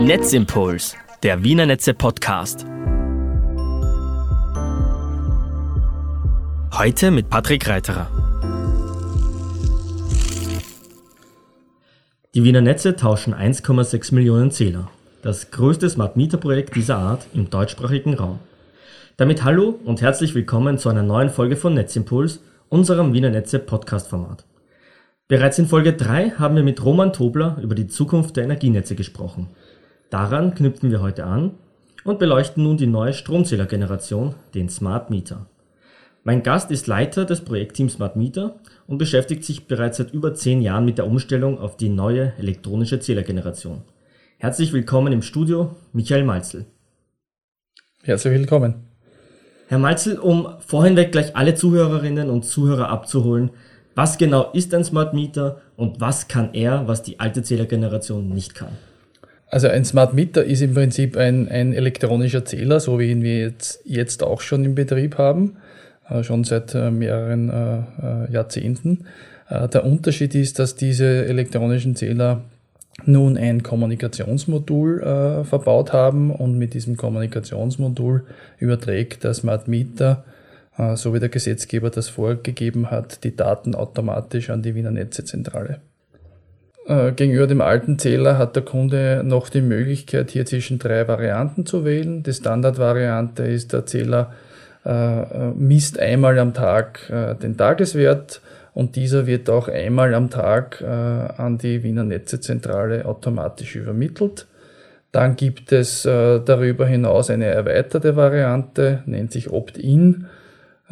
Netzimpuls, der Wiener Netze Podcast. Heute mit Patrick Reiterer. Die Wiener Netze tauschen 1,6 Millionen Zähler. Das größte Smart Meter Projekt dieser Art im deutschsprachigen Raum. Damit hallo und herzlich willkommen zu einer neuen Folge von Netzimpuls, unserem Wiener Netze Podcast Format. Bereits in Folge 3 haben wir mit Roman Tobler über die Zukunft der Energienetze gesprochen. Daran knüpfen wir heute an und beleuchten nun die neue Stromzählergeneration, den Smart Meter. Mein Gast ist Leiter des Projektteams Smart Meter und beschäftigt sich bereits seit über zehn Jahren mit der Umstellung auf die neue elektronische Zählergeneration. Herzlich willkommen im Studio, Michael Malzel. Herzlich willkommen. Herr Malzel, um vorhinweg gleich alle Zuhörerinnen und Zuhörer abzuholen, was genau ist ein Smart Meter und was kann er, was die alte Zählergeneration nicht kann? Also ein Smart Meter ist im Prinzip ein, ein elektronischer Zähler, so wie ihn wir jetzt, jetzt auch schon im Betrieb haben, äh, schon seit äh, mehreren äh, äh Jahrzehnten. Äh, der Unterschied ist, dass diese elektronischen Zähler nun ein Kommunikationsmodul äh, verbaut haben und mit diesem Kommunikationsmodul überträgt der Smart Meter so wie der Gesetzgeber das vorgegeben hat, die Daten automatisch an die Wiener Netzezentrale. Äh, gegenüber dem alten Zähler hat der Kunde noch die Möglichkeit, hier zwischen drei Varianten zu wählen. Die Standardvariante ist, der Zähler äh, misst einmal am Tag den Tageswert und dieser wird auch einmal am Tag an die Wiener Netzezentrale automatisch übermittelt. Dann gibt es darüber hinaus eine erweiterte Variante, nennt sich Opt-in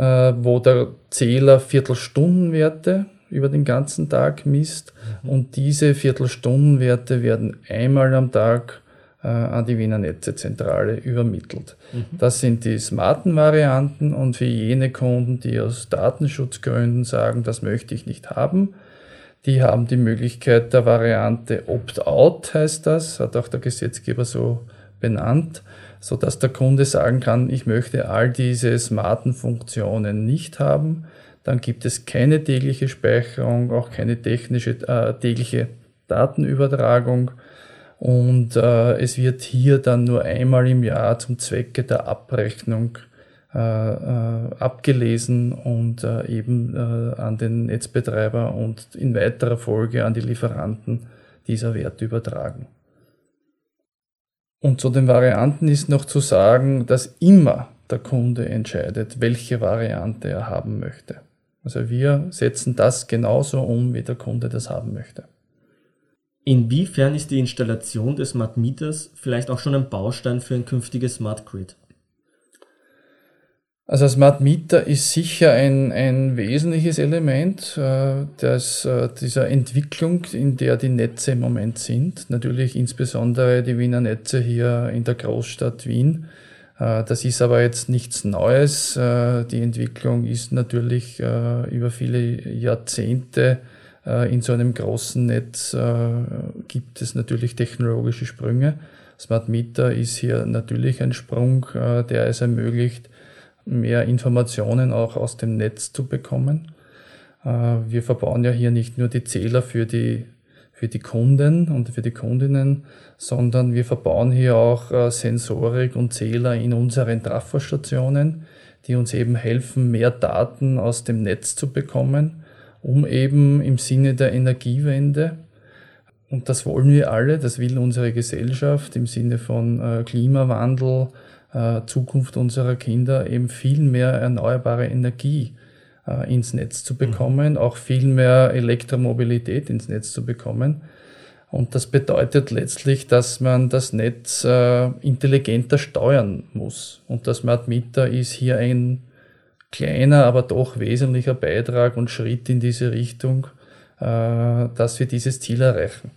äh, wo der Zähler Viertelstundenwerte über den ganzen Tag misst mhm. und diese Viertelstundenwerte werden einmal am Tag äh, an die Wiener Netzezentrale übermittelt. Mhm. Das sind die smarten Varianten und für jene Kunden, die aus Datenschutzgründen sagen, das möchte ich nicht haben, die haben die Möglichkeit der Variante Opt-out, heißt das, hat auch der Gesetzgeber so benannt so dass der Kunde sagen kann, ich möchte all diese smarten Funktionen nicht haben. Dann gibt es keine tägliche Speicherung, auch keine technische äh, tägliche Datenübertragung. Und äh, es wird hier dann nur einmal im Jahr zum Zwecke der Abrechnung äh, äh, abgelesen und äh, eben äh, an den Netzbetreiber und in weiterer Folge an die Lieferanten dieser Wert übertragen. Und zu den Varianten ist noch zu sagen, dass immer der Kunde entscheidet, welche Variante er haben möchte. Also wir setzen das genauso um, wie der Kunde das haben möchte. Inwiefern ist die Installation des Smart Meters vielleicht auch schon ein Baustein für ein künftiges Smart Grid? Also Smart Meter ist sicher ein, ein wesentliches Element äh, des, äh, dieser Entwicklung, in der die Netze im Moment sind. Natürlich insbesondere die Wiener Netze hier in der Großstadt Wien. Äh, das ist aber jetzt nichts Neues. Äh, die Entwicklung ist natürlich äh, über viele Jahrzehnte in so einem großen Netz gibt es natürlich technologische Sprünge. Smart Meter ist hier natürlich ein Sprung, der es ermöglicht, mehr Informationen auch aus dem Netz zu bekommen. Wir verbauen ja hier nicht nur die Zähler für die, für die Kunden und für die Kundinnen, sondern wir verbauen hier auch äh, Sensorik und Zähler in unseren Trafostationen, die uns eben helfen, mehr Daten aus dem Netz zu bekommen, um eben im Sinne der Energiewende und das wollen wir alle, das will unsere Gesellschaft im Sinne von äh, Klimawandel, äh, Zukunft unserer Kinder eben viel mehr erneuerbare Energie äh, ins Netz zu bekommen, mhm. auch viel mehr Elektromobilität ins Netz zu bekommen. Und das bedeutet letztlich, dass man das Netz äh, intelligenter steuern muss. Und das Smart Meter ist hier ein kleiner, aber doch wesentlicher Beitrag und Schritt in diese Richtung, äh, dass wir dieses Ziel erreichen.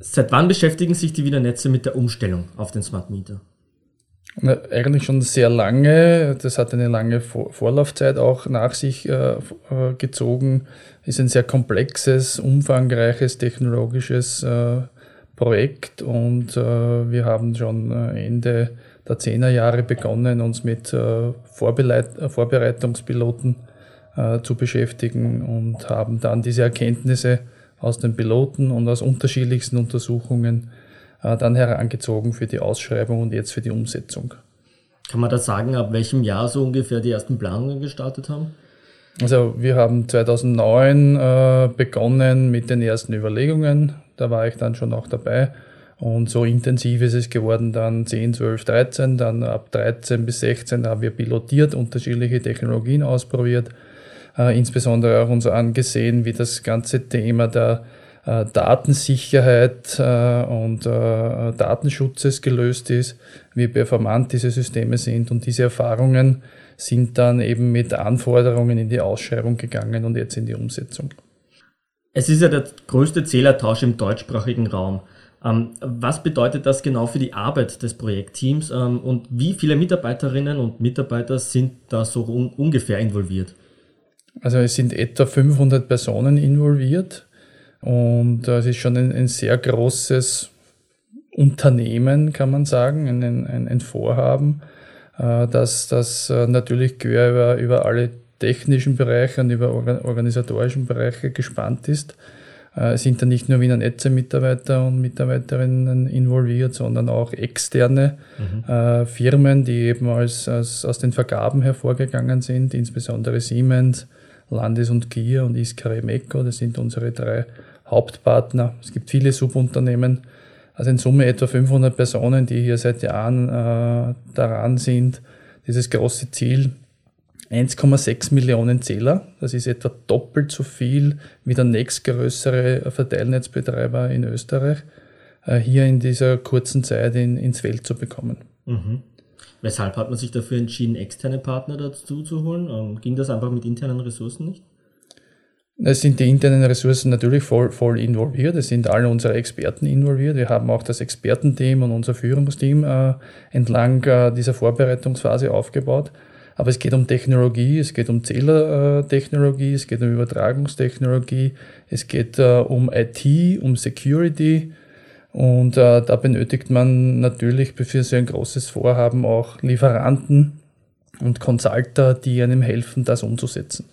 Seit wann beschäftigen sich die Wiener Netze mit der Umstellung auf den Smart Meter? Eigentlich schon sehr lange. Das hat eine lange Vorlaufzeit auch nach sich äh, äh, gezogen. Ist ein sehr komplexes, umfangreiches technologisches äh, Projekt und wir haben schon Ende der Zehnerjahre begonnen, uns mit Vorbereitungspiloten zu beschäftigen und haben dann diese Erkenntnisse aus den Piloten und aus unterschiedlichsten Untersuchungen äh, dann herangezogen für die Ausschreibung und jetzt für die Umsetzung. Kann man da sagen, ab welchem Jahr so ungefähr die ersten Planungen gestartet haben? Also wir haben 2009 äh, begonnen mit den ersten Überlegungen. Da war ich dann schon auch dabei. Und so intensiv ist es geworden dann 10, 12, 13. Dann ab 13 bis 16 haben wir pilotiert, unterschiedliche Technologien ausprobiert. Äh, insbesondere auch uns angesehen, wie das ganze Thema der äh, Datensicherheit äh, und äh, Datenschutzes gelöst ist, wie performant diese Systeme sind. Und diese Erfahrungen sind dann eben mit Anforderungen in die Ausschreibung gegangen und jetzt in die Umsetzung. Es ist ja der größte Zählertausch im deutschsprachigen Raum. Ähm, was bedeutet das genau für die Arbeit des Projektteams ähm, und wie viele Mitarbeiterinnen und Mitarbeiter sind da so ungefähr involviert? Also es sind etwa 500 Personen involviert. Und äh, es ist schon ein, ein, sehr großes Unternehmen, kann man sagen, ein, ein, ein Vorhaben, äh, das, äh, natürlich quer über, über alle technischen Bereiche und über organisatorischen Bereiche gespannt ist. Es sind da nicht nur Wiener Netze Mitarbeiter und Mitarbeiterinnen involviert, sondern auch externe mhm. äh, Firmen, die eben als, als, aus den Vergaben hervorgegangen sind, insbesondere Siemens, Landes und Kia und Iskare Mekko. Das sind unsere drei Hauptpartner. Es gibt viele Subunternehmen. Also in Summe etwa 500 Personen, die hier seit Jahren äh, daran sind, dieses große Ziel 1,6 Millionen Zähler. Das ist etwa doppelt so viel wie der nächstgrößere Verteilnetzbetreiber in Österreich, äh, hier in dieser kurzen Zeit in, ins Feld zu bekommen. Mhm. Weshalb hat man sich dafür entschieden, externe Partner dazu zu holen? Ähm, ging das einfach mit internen Ressourcen nicht? Es sind die internen Ressourcen natürlich voll, voll involviert. Es sind alle unsere Experten involviert. Wir haben auch das Expertenteam und unser Führungsteam äh, entlang äh, dieser Vorbereitungsphase aufgebaut. Aber es geht um Technologie, es geht um Zählertechnologie, es geht um Übertragungstechnologie, es geht äh, um IT, um Security. Und äh, da benötigt man natürlich für so ein großes Vorhaben auch Lieferanten und Consulter, die einem helfen, das umzusetzen.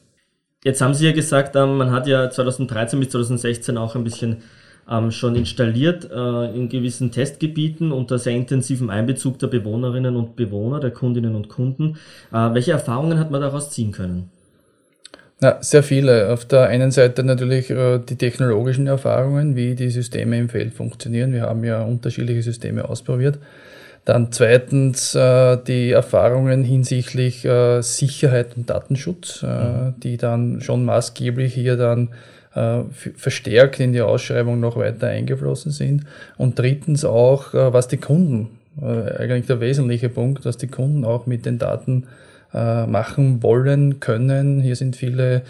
Jetzt haben Sie ja gesagt, ähm, man hat ja 2013 bis 2016 auch ein bisschen ähm, schon installiert äh, in gewissen Testgebieten unter sehr intensivem Einbezug der Bewohnerinnen und Bewohner, der Kundinnen und Kunden. Äh, welche Erfahrungen hat man daraus ziehen können? Na, sehr viele. Auf der einen Seite natürlich äh, die technologischen Erfahrungen, wie die Systeme im Feld funktionieren. Wir haben ja unterschiedliche Systeme ausprobiert. Dann zweitens äh, die Erfahrungen hinsichtlich äh, Sicherheit und Datenschutz, äh, mhm. die dann schon maßgeblich hier dann äh, verstärkt in die Ausschreibung noch weiter eingeflossen sind. Und drittens auch, äh, was die Kunden, eigentlich der wesentliche Punkt, was die Kunden auch mit den Daten machen wollen, können. Hier sind viele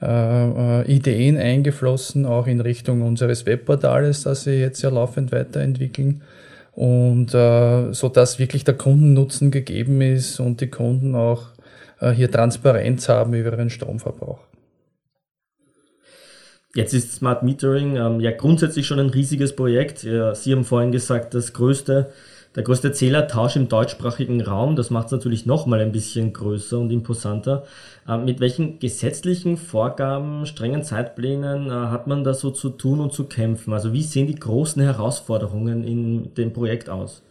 Ideen eingeflossen, auch in Richtung unseres Webportales, das sie jetzt ja laufend weiterentwickeln und äh, so dass wirklich der Kundennutzen gegeben ist und die Kunden auch äh, hier Transparenz haben über ihren Stromverbrauch. Jetzt ist Smart Metering ähm, ja grundsätzlich schon ein riesiges Projekt. Ja, Sie haben vorhin gesagt, das größte der größte Zählertausch im deutschsprachigen Raum. Das macht es natürlich nochmal ein bisschen größer und imposanter. Äh, mit welchen gesetzlichen Vorgaben, strengen Zeitplänen äh, hat man da so zu tun und zu kämpfen? Also wie sehen die großen Herausforderungen in dem Projekt aus?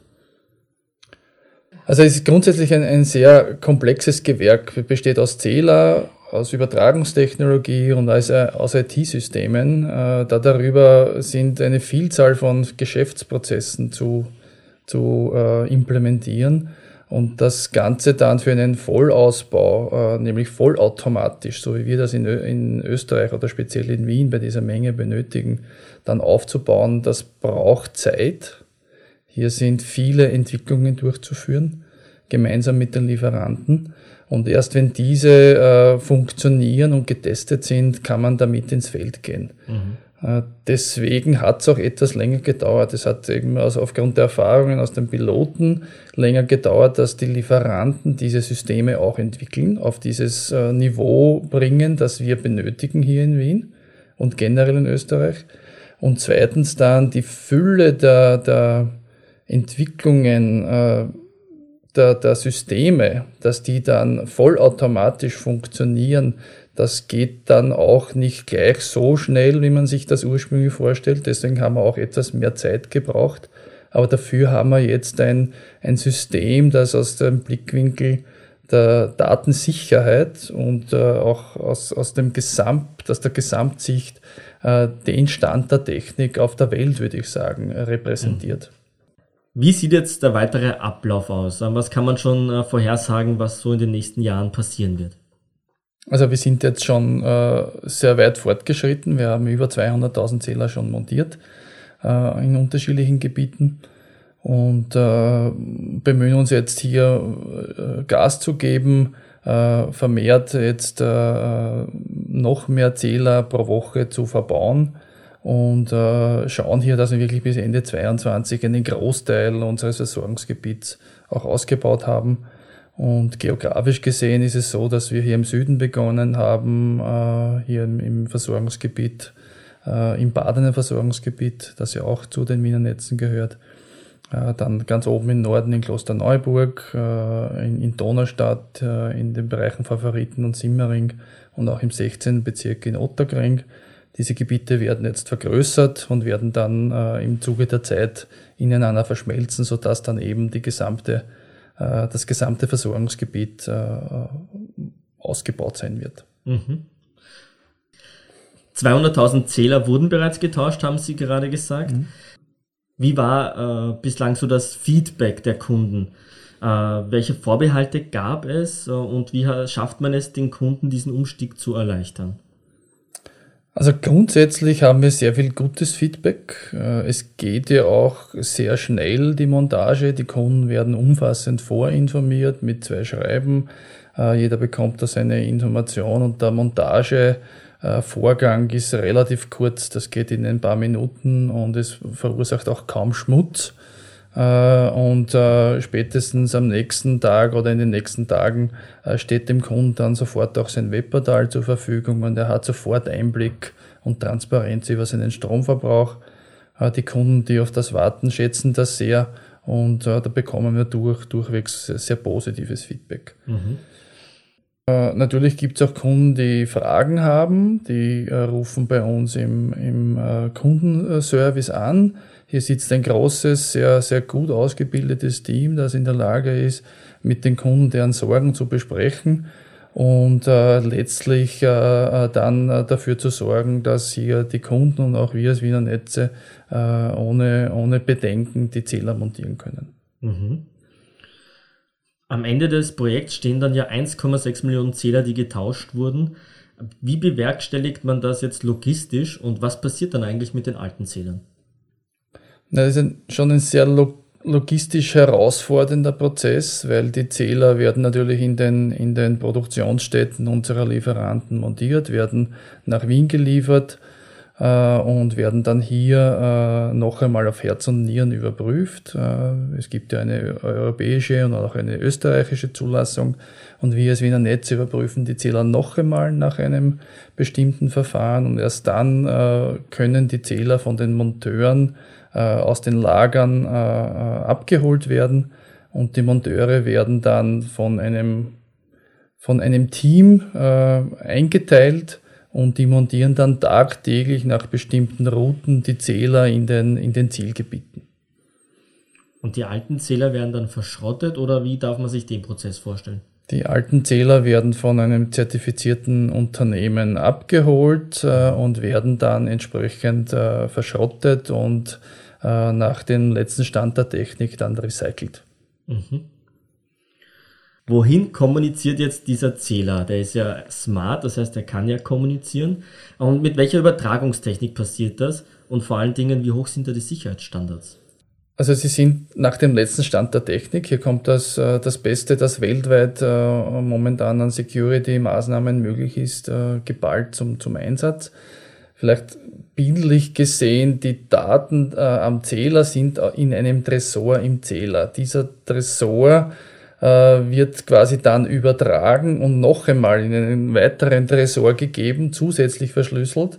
Also es ist grundsätzlich ein, ein sehr komplexes Gewerk, es besteht aus Zähler, aus Übertragungstechnologie und aus, äh, aus IT-Systemen. Da darüber sind eine Vielzahl von Geschäftsprozessen zu zu äh, implementieren und das Ganze dann für einen Vollausbau, äh, nämlich vollautomatisch, so wie wir das in, in Österreich oder speziell in Wien bei dieser Menge benötigen, dann aufzubauen, das braucht Zeit. Hier sind viele Entwicklungen durchzuführen, gemeinsam mit den Lieferanten. Und erst wenn diese äh, funktionieren und getestet sind, kann man damit ins Feld gehen. Mhm. Äh, deswegen hat es auch etwas länger gedauert. Es hat eben also aufgrund der Erfahrungen aus den Piloten länger gedauert, dass die Lieferanten diese Systeme auch entwickeln, auf dieses äh, Niveau bringen, das wir benötigen hier in Wien und generell in Österreich. Und zweitens dann die Fülle der, der Entwicklungen äh, der, der Systeme, dass die dann vollautomatisch funktionieren, das geht dann auch nicht gleich so schnell, wie man sich das ursprünglich vorstellt. Deswegen haben wir auch etwas mehr Zeit gebraucht, Aber dafür haben wir jetzt ein, ein System, das aus dem Blickwinkel der Datensicherheit und äh, auch aus, aus dem Gesamt, aus der Gesamtsicht äh, den Stand der Technik auf der Welt, würde ich sagen, repräsentiert. Wie sieht jetzt der weitere Ablauf aus? Was kann man schon äh, vorhersagen, was so in den nächsten Jahren passieren wird? Also wir sind jetzt schon äh, sehr weit fortgeschritten. Wir haben über 200.000 Zähler schon montiert äh, in unterschiedlichen Gebieten und äh, bemühen uns jetzt hier äh, Gas zu geben, äh, vermehrt jetzt äh, noch mehr Zähler pro Woche zu verbauen und schauen hier, dass wir wirklich bis Ende 2022 einen Großteil unseres Versorgungsgebiets auch ausgebaut haben. Und geografisch gesehen ist es so, dass wir hier im Süden begonnen haben, äh, hier im, Versorgungsgebiet, äh, im Badener Versorgungsgebiet, das ja auch zu den Wienernetzen gehört. Äh, dann ganz oben im Norden in Klosterneuburg, in, Donaustadt, in den Bereichen Favoriten und Simmering und auch im 16. Bezirk in Otterkring. Diese Gebiete werden jetzt vergrößert und werden dann im Zuge der Zeit ineinander verschmelzen, sodass dann eben die gesamte, äh, das gesamte Versorgungsgebiet äh, ausgebaut sein wird. Mhm. 200.000 Zähler wurden bereits getauscht, haben Sie gerade gesagt. Mhm. Wie war äh, bislang so das Feedback der Kunden? Äh, welche Vorbehalte gab es äh, und wie schafft man es, den Kunden diesen Umstieg zu erleichtern? Also grundsätzlich haben wir sehr viel gutes Feedback. Äh, es geht ja auch sehr schnell, die Montage. Die Kunden werden umfassend vorinformiert mit zwei Schreiben. Äh, jeder bekommt da seine Information und der Montagevorgang ist relativ kurz. Das geht in ein paar Minuten und es verursacht auch kaum Schmutz. Äh, und äh, spätestens am nächsten Tag oder in den nächsten Tagen äh, steht dem Kunden dann sofort auch sein Webportal zur Verfügung und er hat sofort Einblick und Transparenz über seinen Stromverbrauch. Die Kunden, die auf das warten, schätzen das sehr und da bekommen wir durch, durchwegs sehr positives Feedback. Mhm. Natürlich gibt es auch Kunden, die Fragen haben, die rufen bei uns im, im Kundenservice an hier sitzt ein großes, sehr, sehr gut ausgebildetes Team, das in der Lage ist, mit den Kunden deren Sorgen zu besprechen und äh, letztlich äh, äh dann äh, dafür zu sorgen, dass hier die Kunden und auch wir als Wiener Netze äh, ohne, ohne Bedenken die Zähler montieren können. Mhm. Am Ende des Projekts stehen dann ja 1,6 Millionen Zähler, die getauscht wurden. Wie bewerkstelligt man das jetzt logistisch und was passiert dann eigentlich mit den alten Zählern? Das ist schon ein sehr logistisch herausfordernder Prozess, weil die Zähler werden natürlich in den, in den Produktionsstätten unserer Lieferanten montiert, werden nach Wien geliefert und werden dann hier äh, noch einmal auf Herz und Nieren überprüft. Äh, es gibt ja eine europäische und auch eine österreichische Zulassung. Und wir als Wiener Netz überprüfen die Zähler noch einmal nach einem bestimmten Verfahren. Und erst dann äh, können die Zähler von den Monteuren äh, aus den Lagern äh, äh, abgeholt werden. Und die Monteure werden dann von einem, von einem Team äh, eingeteilt und die montieren dann tagtäglich nach bestimmten Routen die Zähler in den, in den Zielgebieten. Und die alten Zähler werden dann verschrottet oder wie darf man sich den Prozess vorstellen? Die alten Zähler werden von einem zertifizierten Unternehmen abgeholt äh, und werden dann entsprechend äh, verschrottet und äh, nach dem letzten Stand der Technik dann recycelt. Mhm. Wohin kommuniziert jetzt dieser Zähler? Der ist ja smart, das heißt, er kann ja kommunizieren. Und mit welcher Übertragungstechnik passiert das? Und vor allen Dingen, wie hoch sind da die Sicherheitsstandards? Also sie sind nach dem letzten Stand der Technik, hier kommt das, äh, das Beste, das weltweit äh, momentan an Security-Maßnahmen möglich ist, geballt zum, zum Einsatz. Vielleicht bildlich gesehen, die Daten äh, am Zähler sind in einem Tresor im Zähler. Dieser Tresor äh, wird quasi dann übertragen und noch einmal in einen weiteren Tresor gegeben, zusätzlich verschlüsselt.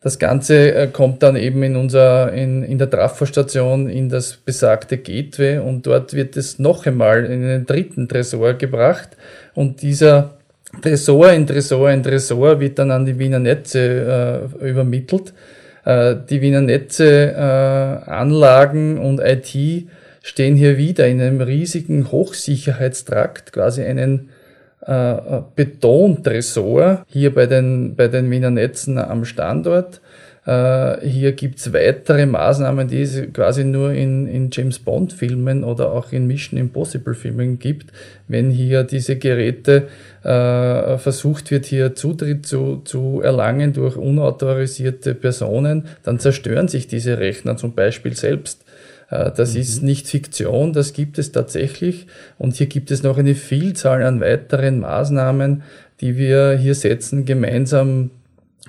Das Ganze äh, kommt dann eben in unser, in, in der Trafostation in das besagte Gateway und dort wird es noch einmal in einen dritten Tresor gebracht und dieser Tresor in Tresor in Tresor wird dann an die Wiener Netze äh, übermittelt. Äh, die Wiener Netze, äh, Anlagen und IT stehen hier wieder in einem riesigen Hochsicherheitstrakt, quasi einen äh, Betontresor hier bei den, bei den Wiener Netzen am Standort. Äh, hier gibt's weitere Maßnahmen, die es quasi nur in, in James Bond-Filmen oder auch in Mission Impossible-Filmen gibt, wenn hier diese Geräte äh, versucht wird, hier Zutritt zu, zu erlangen durch unautorisierte Personen, dann zerstören sich diese Rechner zum Beispiel selbst. Äh, das mhm. ist nicht Fiktion, das gibt es tatsächlich. Und hier gibt es noch eine Vielzahl an weiteren Maßnahmen, die wir hier setzen, gemeinsam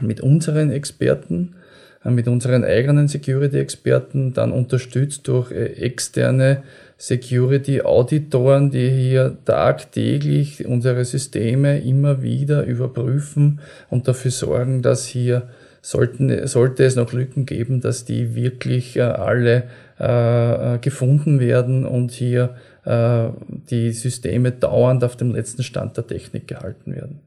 mit unseren Experten, äh, mit unseren eigenen Security-Experten, dann unterstützt durch äh, externe Security-Auditoren, die hier tagtäglich unsere Systeme immer wieder überprüfen und dafür sorgen, dass hier sollten, sollte es noch Lücken geben, dass die wirklich alle äh, gefunden werden und hier äh, die Systeme dauernd auf dem letzten Stand der Technik gehalten werden.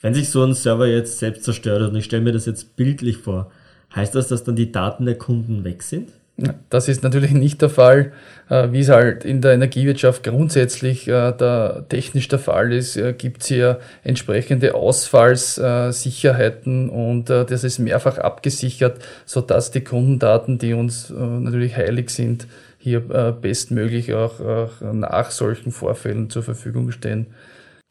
Wenn sich so ein Server jetzt selbst zerstört und ich stelle mir das jetzt bildlich vor, heißt das, dass dann die Daten der Kunden weg sind? Das ist natürlich nicht der Fall, äh, wie es halt in der Energiewirtschaft grundsätzlich äh, der, technisch der Fall ist, äh, gibt es hier entsprechende Ausfallssicherheiten und das ist mehrfach abgesichert, sodass die Kundendaten, die uns natürlich heilig sind, hier bestmöglich auch, auch nach solchen Vorfällen zur Verfügung stehen.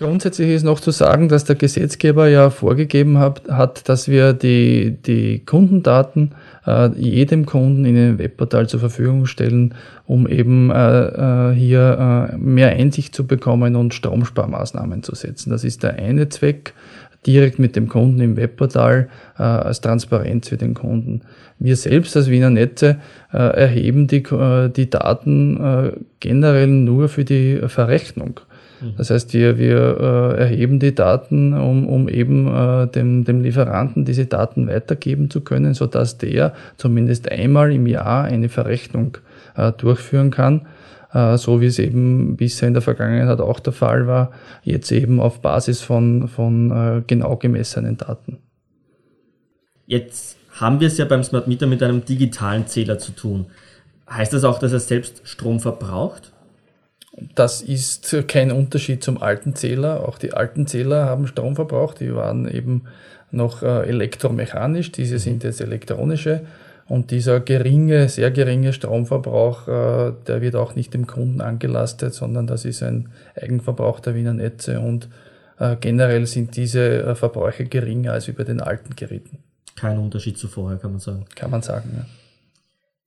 Grundsätzlich ist noch zu sagen, dass der Gesetzgeber ja vorgegeben hat, hat dass wir die, die Kundendaten äh, jedem Kunden in einem Webportal zur Verfügung stellen, um eben äh, äh, hier äh, mehr Einsicht zu bekommen und Stromsparmaßnahmen zu setzen. Das ist der eine Zweck, direkt mit dem Kunden im Webportal äh, als Transparenz für den Kunden. Wir selbst als Wiener Netze äh, erheben die, äh, die Daten äh, generell nur für die Verrechnung. Mhm. Das heißt, wir, wir äh, erheben die Daten, um, um eben äh, dem, dem Lieferanten diese Daten weitergeben zu können, sodass der zumindest einmal im Jahr eine Verrechnung äh, durchführen kann, äh, so wie es eben bisher in der Vergangenheit auch der Fall war, jetzt eben auf Basis von, von äh, genau gemessenen Daten. Jetzt haben wir es ja beim Smart Meter mit einem digitalen Zähler zu tun. Heißt das auch, dass er selbst Strom verbraucht? Das ist kein Unterschied zum alten Zähler. Auch die alten Zähler haben Strom verbraucht. Die waren eben noch äh, elektromechanisch. Diese sind jetzt elektronische. Und dieser geringe, sehr geringe Stromverbrauch, äh, der wird auch nicht dem Kunden angelastet, sondern das ist ein Eigenverbrauch der Wiener Netze. Und äh, generell sind diese Verbräuche geringer als über den alten Geräten. Kein Unterschied zu vorher, kann man sagen. Kann man sagen, ja.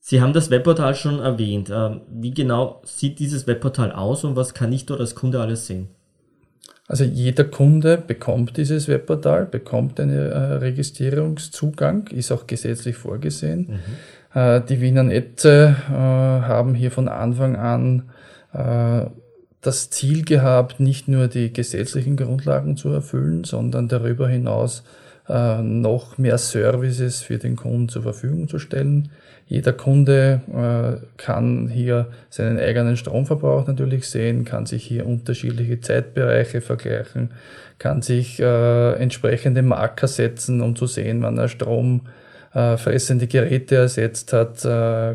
Sie haben das Webportal schon erwähnt. Ähm, wie genau sieht dieses Webportal aus und was kann ich dort als Kunde alles sehen? Also jeder Kunde bekommt dieses Webportal, bekommt einen äh, Registrierungszugang, ist auch gesetzlich vorgesehen. Mhm. Äh, die Wiener Netze äh, haben hier von Anfang an das Ziel gehabt, nicht nur die gesetzlichen Grundlagen zu erfüllen, sondern darüber hinaus noch mehr Services für den Kunden zur Verfügung zu stellen. Jeder Kunde äh, kann hier seinen eigenen Stromverbrauch natürlich sehen, kann sich hier unterschiedliche Zeitbereiche vergleichen, kann sich äh, entsprechende Marker setzen, um zu sehen, wann er stromfressende Geräte ersetzt hat,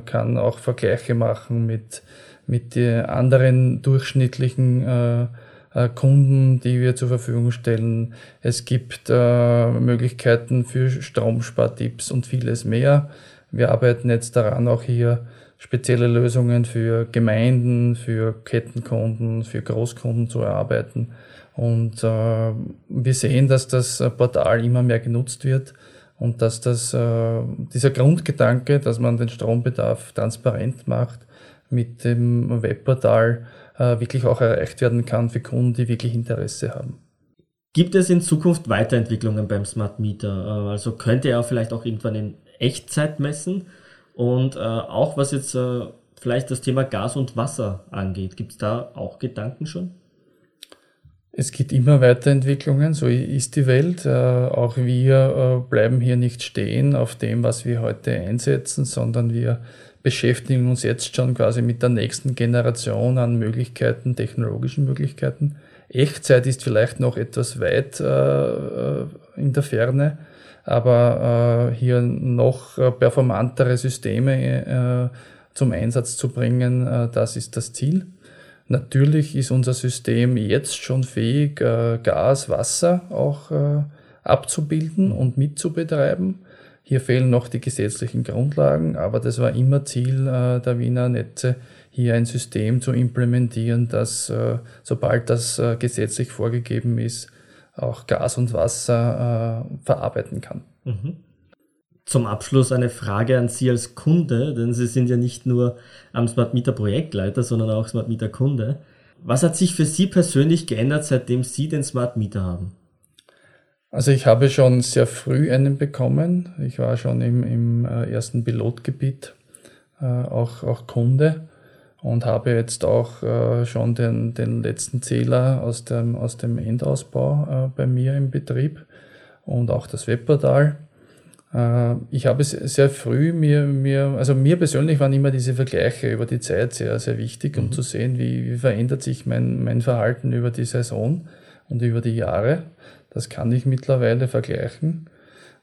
kann auch Vergleiche machen mit, mit anderen durchschnittlichen äh, Kunden, die wir zur Verfügung stellen. Es gibt äh, Möglichkeiten für Stromspartipps und vieles mehr. Wir arbeiten jetzt daran, auch hier spezielle Lösungen für Gemeinden, für Kettenkunden, für Großkunden zu erarbeiten. Und äh, wir sehen, dass das Portal immer mehr genutzt wird und dass das, äh, dieser Grundgedanke, dass man den Strombedarf transparent macht, mit dem Webportal äh, wirklich auch erreicht werden kann für Kunden, die wirklich Interesse haben. Gibt es in Zukunft Weiterentwicklungen beim Smart Meter? Äh, also könnte er vielleicht auch irgendwann in Echtzeit messen? Und äh, auch was jetzt äh, vielleicht das Thema Gas und Wasser angeht, gibt es da auch Gedanken schon? Es gibt immer Weiterentwicklungen, so ist die Welt. Äh, auch wir äh, bleiben hier nicht stehen auf dem, was wir heute einsetzen, sondern wir beschäftigen uns jetzt schon quasi mit der nächsten Generation an Möglichkeiten, technologischen Möglichkeiten. Echtzeit ist vielleicht noch etwas weit äh, in der Ferne, aber äh, hier noch äh, performantere Systeme äh, zum Einsatz zu bringen, äh, das ist das Ziel. Natürlich ist unser System jetzt schon fähig, äh, Gas, Wasser auch äh, abzubilden und mitzubetreiben. Hier fehlen noch die gesetzlichen Grundlagen, aber das war immer Ziel der Wiener Netze, hier ein System zu implementieren, das, sobald das gesetzlich vorgegeben ist, auch Gas und Wasser äh, verarbeiten kann. Mhm. Zum Abschluss eine Frage an Sie als Kunde, denn Sie sind ja nicht nur am Smart Meter Projektleiter, sondern auch Smart Meter Kunde. Was hat sich für Sie persönlich geändert, seitdem Sie den Smart Meter haben? Also ich habe schon sehr früh einen bekommen. Ich war schon im, im äh, ersten Pilotgebiet äh, auch, auch Kunde und habe jetzt auch äh, schon den, den letzten Zähler aus dem, aus dem Endausbau äh, bei mir im Betrieb und auch das Webportal. Äh, ich habe es sehr früh mir, mir, also mir persönlich waren immer diese Vergleiche über die Zeit sehr, sehr wichtig, um mhm. zu sehen, wie, wie verändert sich mein, mein Verhalten über die Saison und über die Jahre. Das kann ich mittlerweile vergleichen.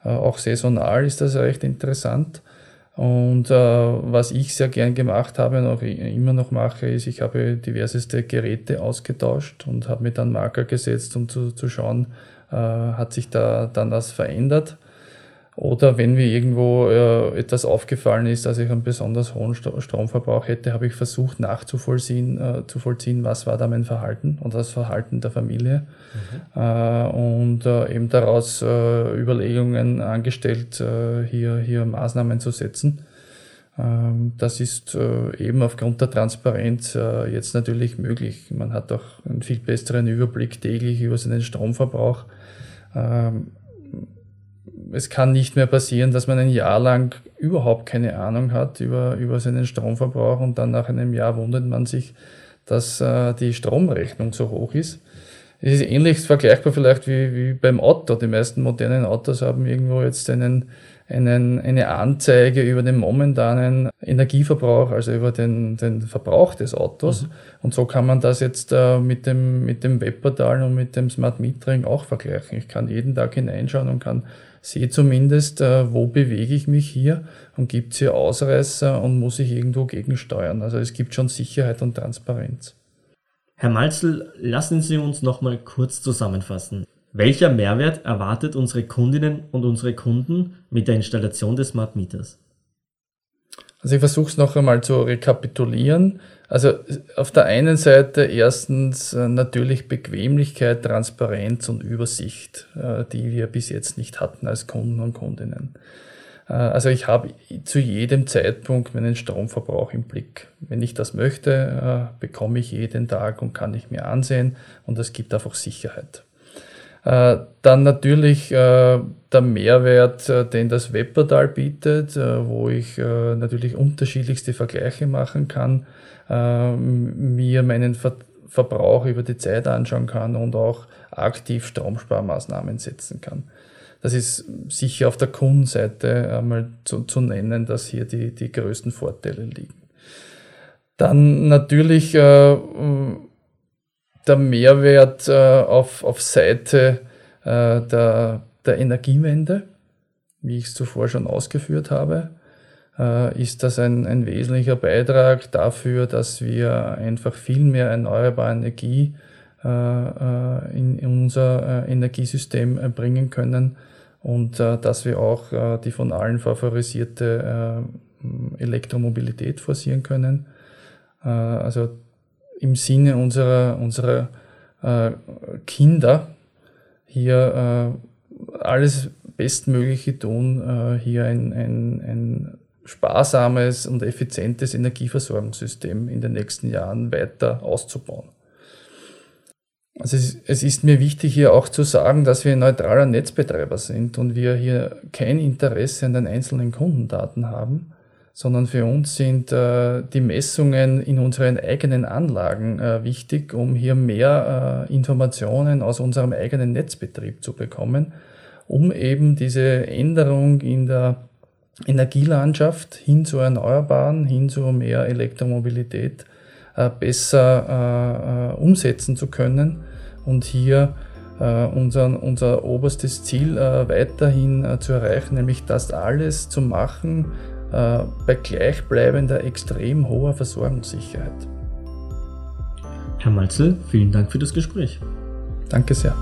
Äh, auch saisonal ist das recht interessant. Und äh, was ich sehr gern gemacht habe und auch immer noch mache, ist, ich habe diverseste Geräte ausgetauscht und habe mir dann Marker gesetzt, um zu, zu schauen, äh, hat sich da dann was verändert. Oder wenn mir irgendwo äh, etwas aufgefallen ist, dass ich einen besonders hohen Stromverbrauch hätte, habe ich versucht nachzuvollziehen, äh, zu vollziehen, was war da mein Verhalten und das Verhalten der Familie. Mhm. Äh, und äh, eben daraus äh, Überlegungen angestellt, äh, hier, hier Maßnahmen zu setzen. Ähm, das ist eben aufgrund der Transparenz jetzt natürlich möglich. Man hat auch einen viel besseren Überblick täglich über seinen Stromverbrauch ähm, es kann nicht mehr passieren, dass man ein Jahr lang überhaupt keine Ahnung hat über, über seinen Stromverbrauch und dann nach einem Jahr wundert man sich, dass äh, die Stromrechnung so hoch ist. Es ist ähnlich vergleichbar vielleicht wie, wie beim Auto. Die meisten modernen Autos haben irgendwo jetzt einen, einen, eine Anzeige über den momentanen Energieverbrauch, also über den, den Verbrauch des Autos. Mhm. Und so kann man das jetzt äh, mit, dem, mit dem Webportal und mit dem Smart Metering auch vergleichen. Ich kann jeden Tag hineinschauen und kann sehe zumindest, äh, wo bewege ich mich hier und gibt es hier Ausreißer und muss ich irgendwo gegensteuern. Also es gibt schon Sicherheit und Transparenz. Herr Malzel, lassen Sie uns noch mal kurz zusammenfassen. Welcher Mehrwert erwartet unsere Kundinnen und unsere Kunden mit der Installation des Smart Meters? Also ich versuche es noch einmal zu rekapitulieren. Also auf der einen Seite erstens äh, natürlich Bequemlichkeit, Transparenz und Übersicht, äh, die wir bis jetzt nicht hatten als Kunden und Kundinnen. Äh, also ich habe zu jedem Zeitpunkt meinen Stromverbrauch im Blick. Wenn ich das möchte, bekomme ich jeden Tag und kann ich mir ansehen und das gibt einfach Sicherheit. Dann natürlich der Mehrwert, den das Webportal bietet, wo ich natürlich unterschiedlichste Vergleiche machen kann äh, mir meinen Ver Verbrauch über die Zeit anschauen kann und auch aktiv Stromsparmaßnahmen setzen kann. Das ist sicher auf der Kundenseite einmal zu, zu nennen, dass hier die, die größten Vorteile liegen. Dann natürlich äh, der Mehrwert äh, auf, auf Seite äh, der, der Energiewende, wie ich es zuvor schon ausgeführt habe. Äh, ist das ein, ein wesentlicher Beitrag dafür, dass wir einfach viel mehr erneuerbare Energie äh, äh, in, unser Energiesystem bringen können und dass wir auch die von allen favorisierte Elektromobilität forcieren können. Also im Sinne unserer, unserer Kinder hier alles Bestmögliche tun, hier ein, ein, ein sparsames und effizientes Energieversorgungssystem in den nächsten Jahren weiter auszubauen. Also es ist mir wichtig hier auch zu sagen, dass wir ein neutraler Netzbetreiber sind und wir hier kein Interesse an den einzelnen Kundendaten haben, sondern für uns sind äh, die Messungen in unseren eigenen Anlagen äh, wichtig, um hier mehr äh, Informationen aus unserem eigenen Netzbetrieb zu bekommen, um eben diese Änderung in der Energielandschaft hin zu Erneuerbaren, hin zu mehr Elektromobilität äh, besser äh, äh, umsetzen zu können und hier unser, unser oberstes Ziel weiterhin zu erreichen, nämlich das alles zu machen bei gleichbleibender, extrem hoher Versorgungssicherheit. Herr Malzel, vielen Dank für das Gespräch. Danke sehr.